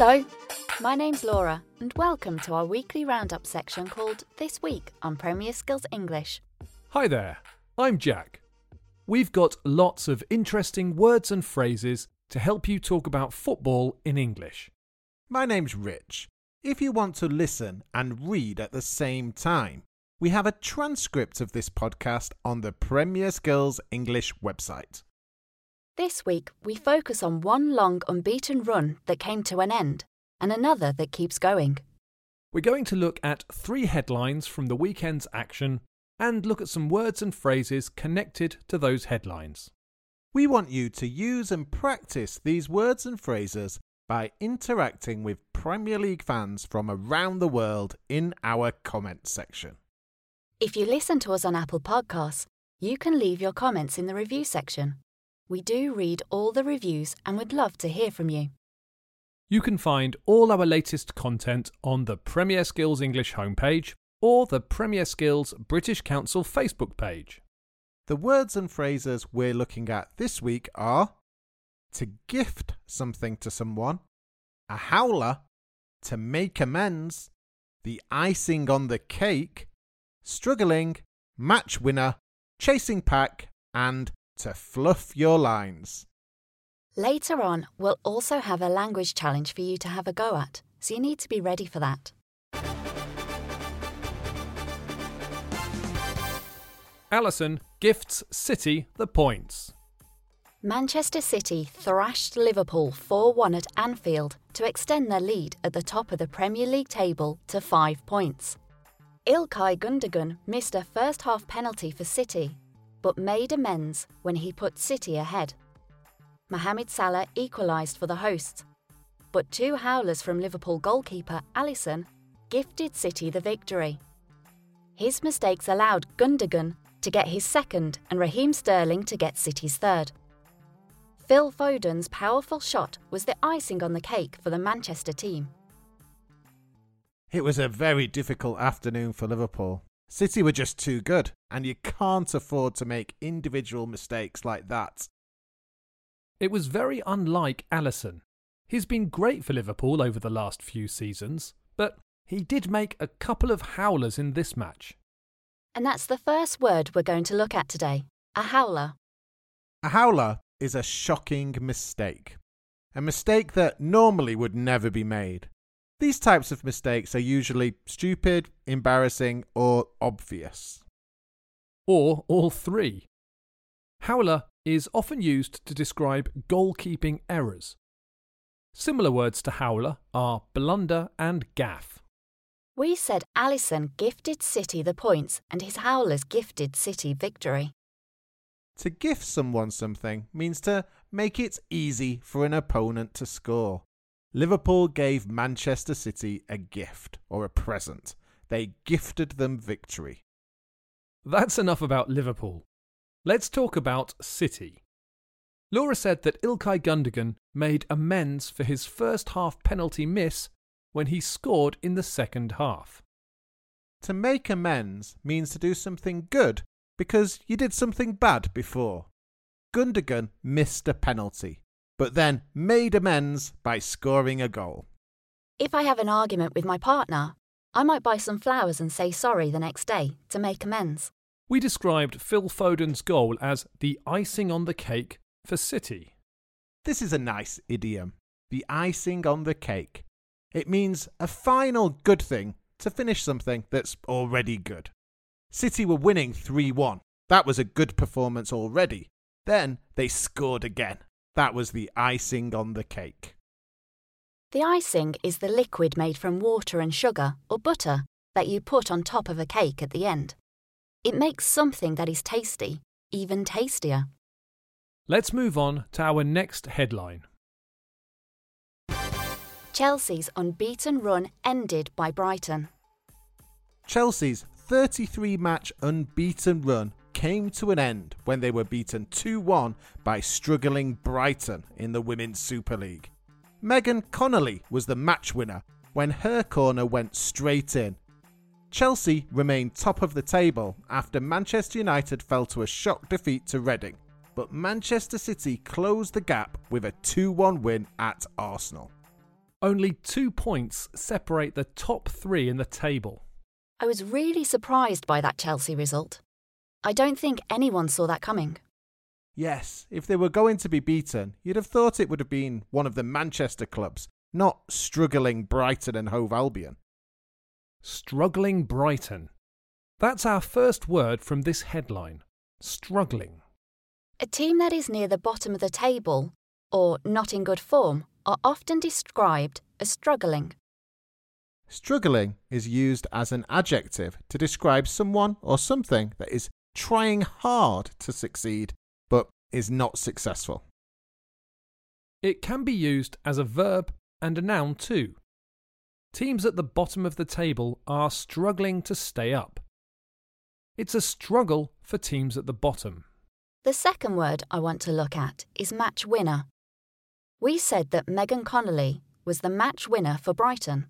Hello, my name's Laura, and welcome to our weekly roundup section called This Week on Premier Skills English. Hi there, I'm Jack. We've got lots of interesting words and phrases to help you talk about football in English. My name's Rich. If you want to listen and read at the same time, we have a transcript of this podcast on the Premier Skills English website. This week, we focus on one long unbeaten run that came to an end and another that keeps going. We're going to look at three headlines from the weekend's action and look at some words and phrases connected to those headlines. We want you to use and practice these words and phrases by interacting with Premier League fans from around the world in our comments section. If you listen to us on Apple Podcasts, you can leave your comments in the review section. We do read all the reviews and would love to hear from you. You can find all our latest content on the Premier Skills English homepage or the Premier Skills British Council Facebook page. The words and phrases we're looking at this week are to gift something to someone, a howler, to make amends, the icing on the cake, struggling, match winner, chasing pack, and to fluff your lines. Later on, we'll also have a language challenge for you to have a go at, so you need to be ready for that. Alisson gifts City the points. Manchester City thrashed Liverpool 4 1 at Anfield to extend their lead at the top of the Premier League table to five points. Ilkay Gundogan missed a first half penalty for City, but made amends when he put City ahead. Mohamed Salah equalised for the hosts, but two howlers from Liverpool goalkeeper Alisson gifted City the victory. His mistakes allowed Gundogan to get his second and Raheem Sterling to get City's third. Phil Foden's powerful shot was the icing on the cake for the Manchester team. It was a very difficult afternoon for Liverpool. City were just too good, and you can't afford to make individual mistakes like that. It was very unlike Alisson. He's been great for Liverpool over the last few seasons, but he did make a couple of howlers in this match. And that's the first word we're going to look at today a howler. A howler is a shocking mistake. A mistake that normally would never be made. These types of mistakes are usually stupid, embarrassing, or obvious. Or all three. Howler is often used to describe goalkeeping errors. Similar words to howler are blunder and gaffe. We said Alisson gifted City the points and his howlers gifted City victory. To gift someone something means to make it easy for an opponent to score. Liverpool gave Manchester City a gift or a present. They gifted them victory. That's enough about Liverpool. Let's talk about City. Laura said that Ilkay Gundogan made amends for his first half penalty miss when he scored in the second half. To make amends means to do something good because you did something bad before. Gundogan missed a penalty, but then made amends by scoring a goal. If I have an argument with my partner, I might buy some flowers and say sorry the next day to make amends. We described Phil Foden's goal as the icing on the cake for City. This is a nice idiom. The icing on the cake. It means a final good thing to finish something that's already good. City were winning 3 1. That was a good performance already. Then they scored again. That was the icing on the cake. The icing is the liquid made from water and sugar or butter that you put on top of a cake at the end. It makes something that is tasty even tastier. Let's move on to our next headline. Chelsea's unbeaten run ended by Brighton. Chelsea's 33 match unbeaten run came to an end when they were beaten 2 1 by struggling Brighton in the Women's Super League. Megan Connolly was the match winner when her corner went straight in. Chelsea remained top of the table after Manchester United fell to a shock defeat to Reading, but Manchester City closed the gap with a 2 1 win at Arsenal. Only two points separate the top three in the table. I was really surprised by that Chelsea result. I don't think anyone saw that coming. Yes, if they were going to be beaten, you'd have thought it would have been one of the Manchester clubs, not struggling Brighton and Hove Albion. Struggling Brighton. That's our first word from this headline struggling. A team that is near the bottom of the table, or not in good form, are often described as struggling. Struggling is used as an adjective to describe someone or something that is trying hard to succeed but is not successful. It can be used as a verb and a noun too. Teams at the bottom of the table are struggling to stay up. It's a struggle for teams at the bottom. The second word I want to look at is match winner. We said that Megan Connolly was the match winner for Brighton.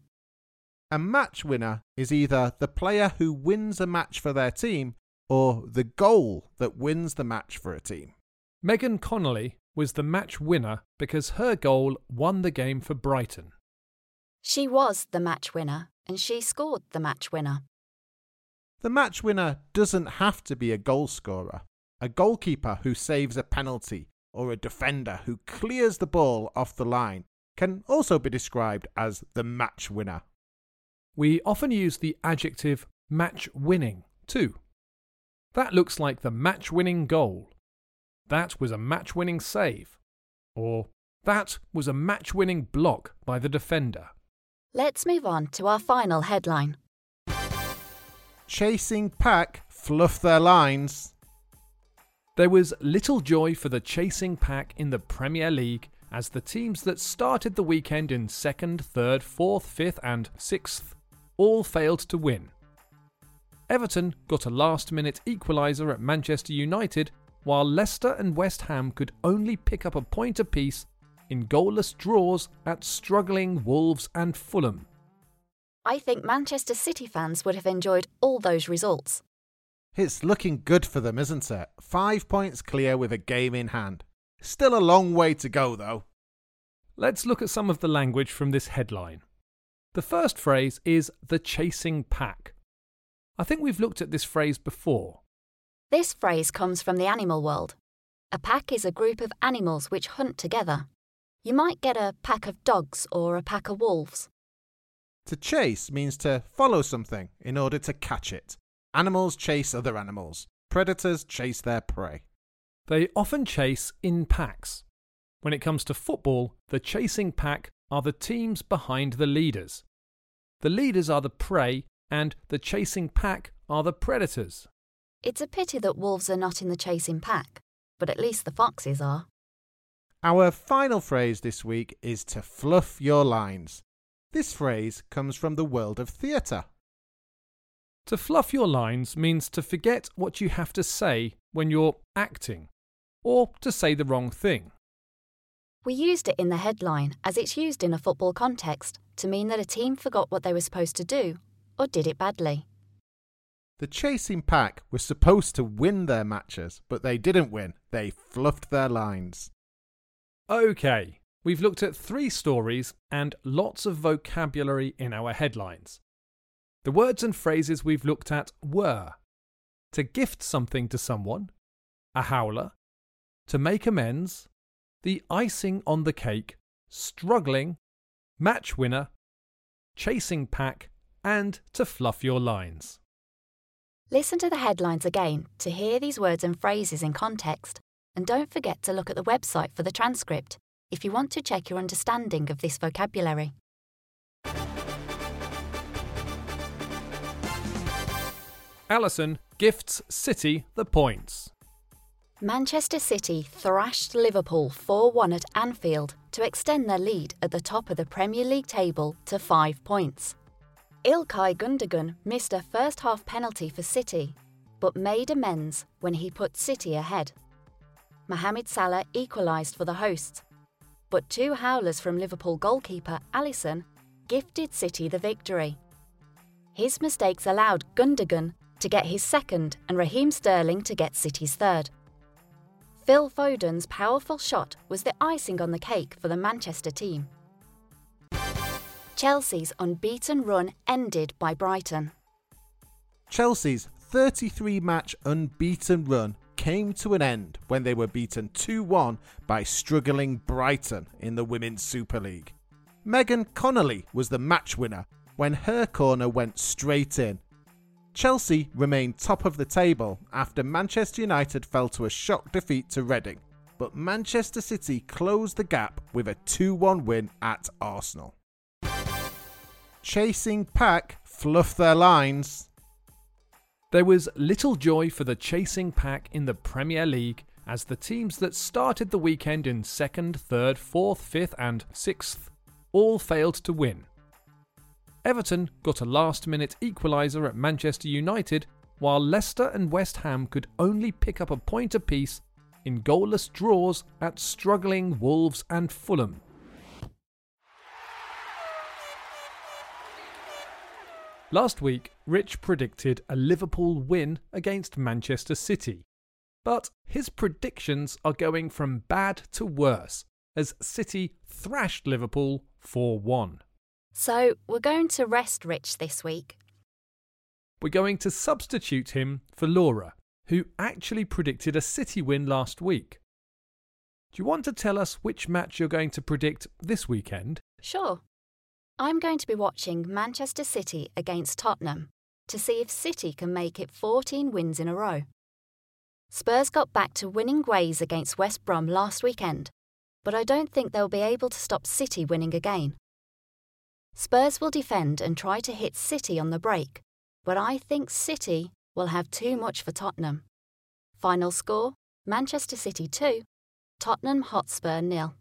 A match winner is either the player who wins a match for their team or the goal that wins the match for a team. Megan Connolly was the match winner because her goal won the game for Brighton. She was the match winner and she scored the match winner. The match winner doesn't have to be a goal scorer. A goalkeeper who saves a penalty or a defender who clears the ball off the line can also be described as the match winner. We often use the adjective match winning too. That looks like the match winning goal. That was a match winning save. Or that was a match winning block by the defender. Let's move on to our final headline. Chasing pack fluff their lines. There was little joy for the chasing pack in the Premier League as the teams that started the weekend in second, third, fourth, fifth, and sixth all failed to win. Everton got a last minute equaliser at Manchester United, while Leicester and West Ham could only pick up a point apiece in goalless draws at struggling Wolves and Fulham. I think Manchester City fans would have enjoyed all those results. It's looking good for them, isn't it? Five points clear with a game in hand. Still a long way to go, though. Let's look at some of the language from this headline. The first phrase is the chasing pack. I think we've looked at this phrase before. This phrase comes from the animal world. A pack is a group of animals which hunt together. You might get a pack of dogs or a pack of wolves. To chase means to follow something in order to catch it. Animals chase other animals. Predators chase their prey. They often chase in packs. When it comes to football, the chasing pack are the teams behind the leaders. The leaders are the prey, and the chasing pack are the predators. It's a pity that wolves are not in the chasing pack, but at least the foxes are. Our final phrase this week is to fluff your lines. This phrase comes from the world of theatre. To fluff your lines means to forget what you have to say when you're acting, or to say the wrong thing. We used it in the headline as it's used in a football context to mean that a team forgot what they were supposed to do or did it badly. The chasing pack were supposed to win their matches, but they didn't win. They fluffed their lines. Okay, we've looked at three stories and lots of vocabulary in our headlines. The words and phrases we've looked at were to gift something to someone, a howler, to make amends, the icing on the cake, struggling, match winner, chasing pack, and to fluff your lines. Listen to the headlines again to hear these words and phrases in context, and don't forget to look at the website for the transcript if you want to check your understanding of this vocabulary. Alisson gifts City the points. Manchester City thrashed Liverpool 4 1 at Anfield to extend their lead at the top of the Premier League table to five points. Ilkay Gundogan missed a first half penalty for City, but made amends when he put City ahead. Mohamed Salah equalised for the hosts, but two howlers from Liverpool goalkeeper Alisson gifted City the victory. His mistakes allowed Gundogan to get his second and Raheem Sterling to get City's third. Phil Foden's powerful shot was the icing on the cake for the Manchester team. Chelsea's unbeaten run ended by Brighton. Chelsea's 33 match unbeaten run came to an end when they were beaten 2 1 by struggling Brighton in the Women's Super League. Megan Connolly was the match winner when her corner went straight in. Chelsea remained top of the table after Manchester United fell to a shock defeat to Reading, but Manchester City closed the gap with a 2 1 win at Arsenal. Chasing Pack fluff their lines. There was little joy for the chasing pack in the Premier League as the teams that started the weekend in second, third, fourth, fifth, and sixth all failed to win. Everton got a last minute equaliser at Manchester United, while Leicester and West Ham could only pick up a point apiece in goalless draws at struggling Wolves and Fulham. Last week, Rich predicted a Liverpool win against Manchester City. But his predictions are going from bad to worse as City thrashed Liverpool 4 1. So we're going to rest Rich this week. We're going to substitute him for Laura, who actually predicted a City win last week. Do you want to tell us which match you're going to predict this weekend? Sure. I'm going to be watching Manchester City against Tottenham to see if City can make it 14 wins in a row. Spurs got back to winning ways against West Brom last weekend, but I don't think they'll be able to stop City winning again. Spurs will defend and try to hit City on the break, but I think City will have too much for Tottenham. Final score Manchester City 2, Tottenham Hotspur nil.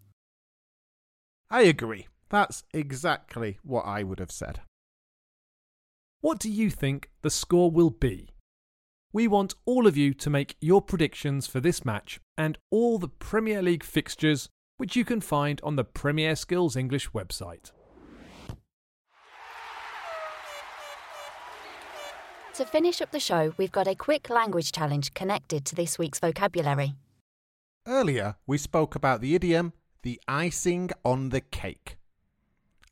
I agree. That's exactly what I would have said. What do you think the score will be? We want all of you to make your predictions for this match and all the Premier League fixtures, which you can find on the Premier Skills English website. To finish up the show, we've got a quick language challenge connected to this week's vocabulary. Earlier, we spoke about the idiom the icing on the cake.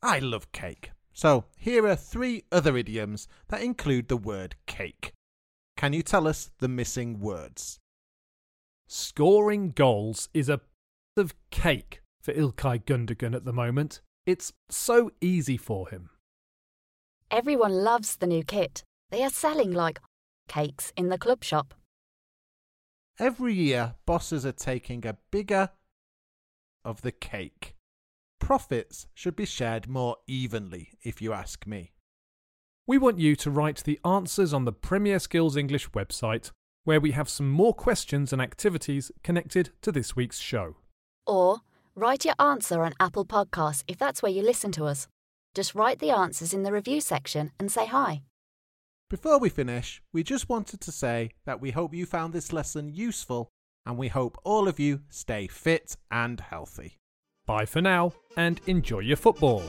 I love cake. So, here are three other idioms that include the word cake. Can you tell us the missing words? Scoring goals is a piece of cake for Ilkay Gundogan at the moment. It's so easy for him. Everyone loves the new kit. They are selling like cakes in the club shop. Every year, bosses are taking a bigger of the cake. Profits should be shared more evenly, if you ask me. We want you to write the answers on the Premier Skills English website, where we have some more questions and activities connected to this week's show. Or write your answer on Apple Podcasts if that's where you listen to us. Just write the answers in the review section and say hi. Before we finish, we just wanted to say that we hope you found this lesson useful and we hope all of you stay fit and healthy. Bye for now and enjoy your football.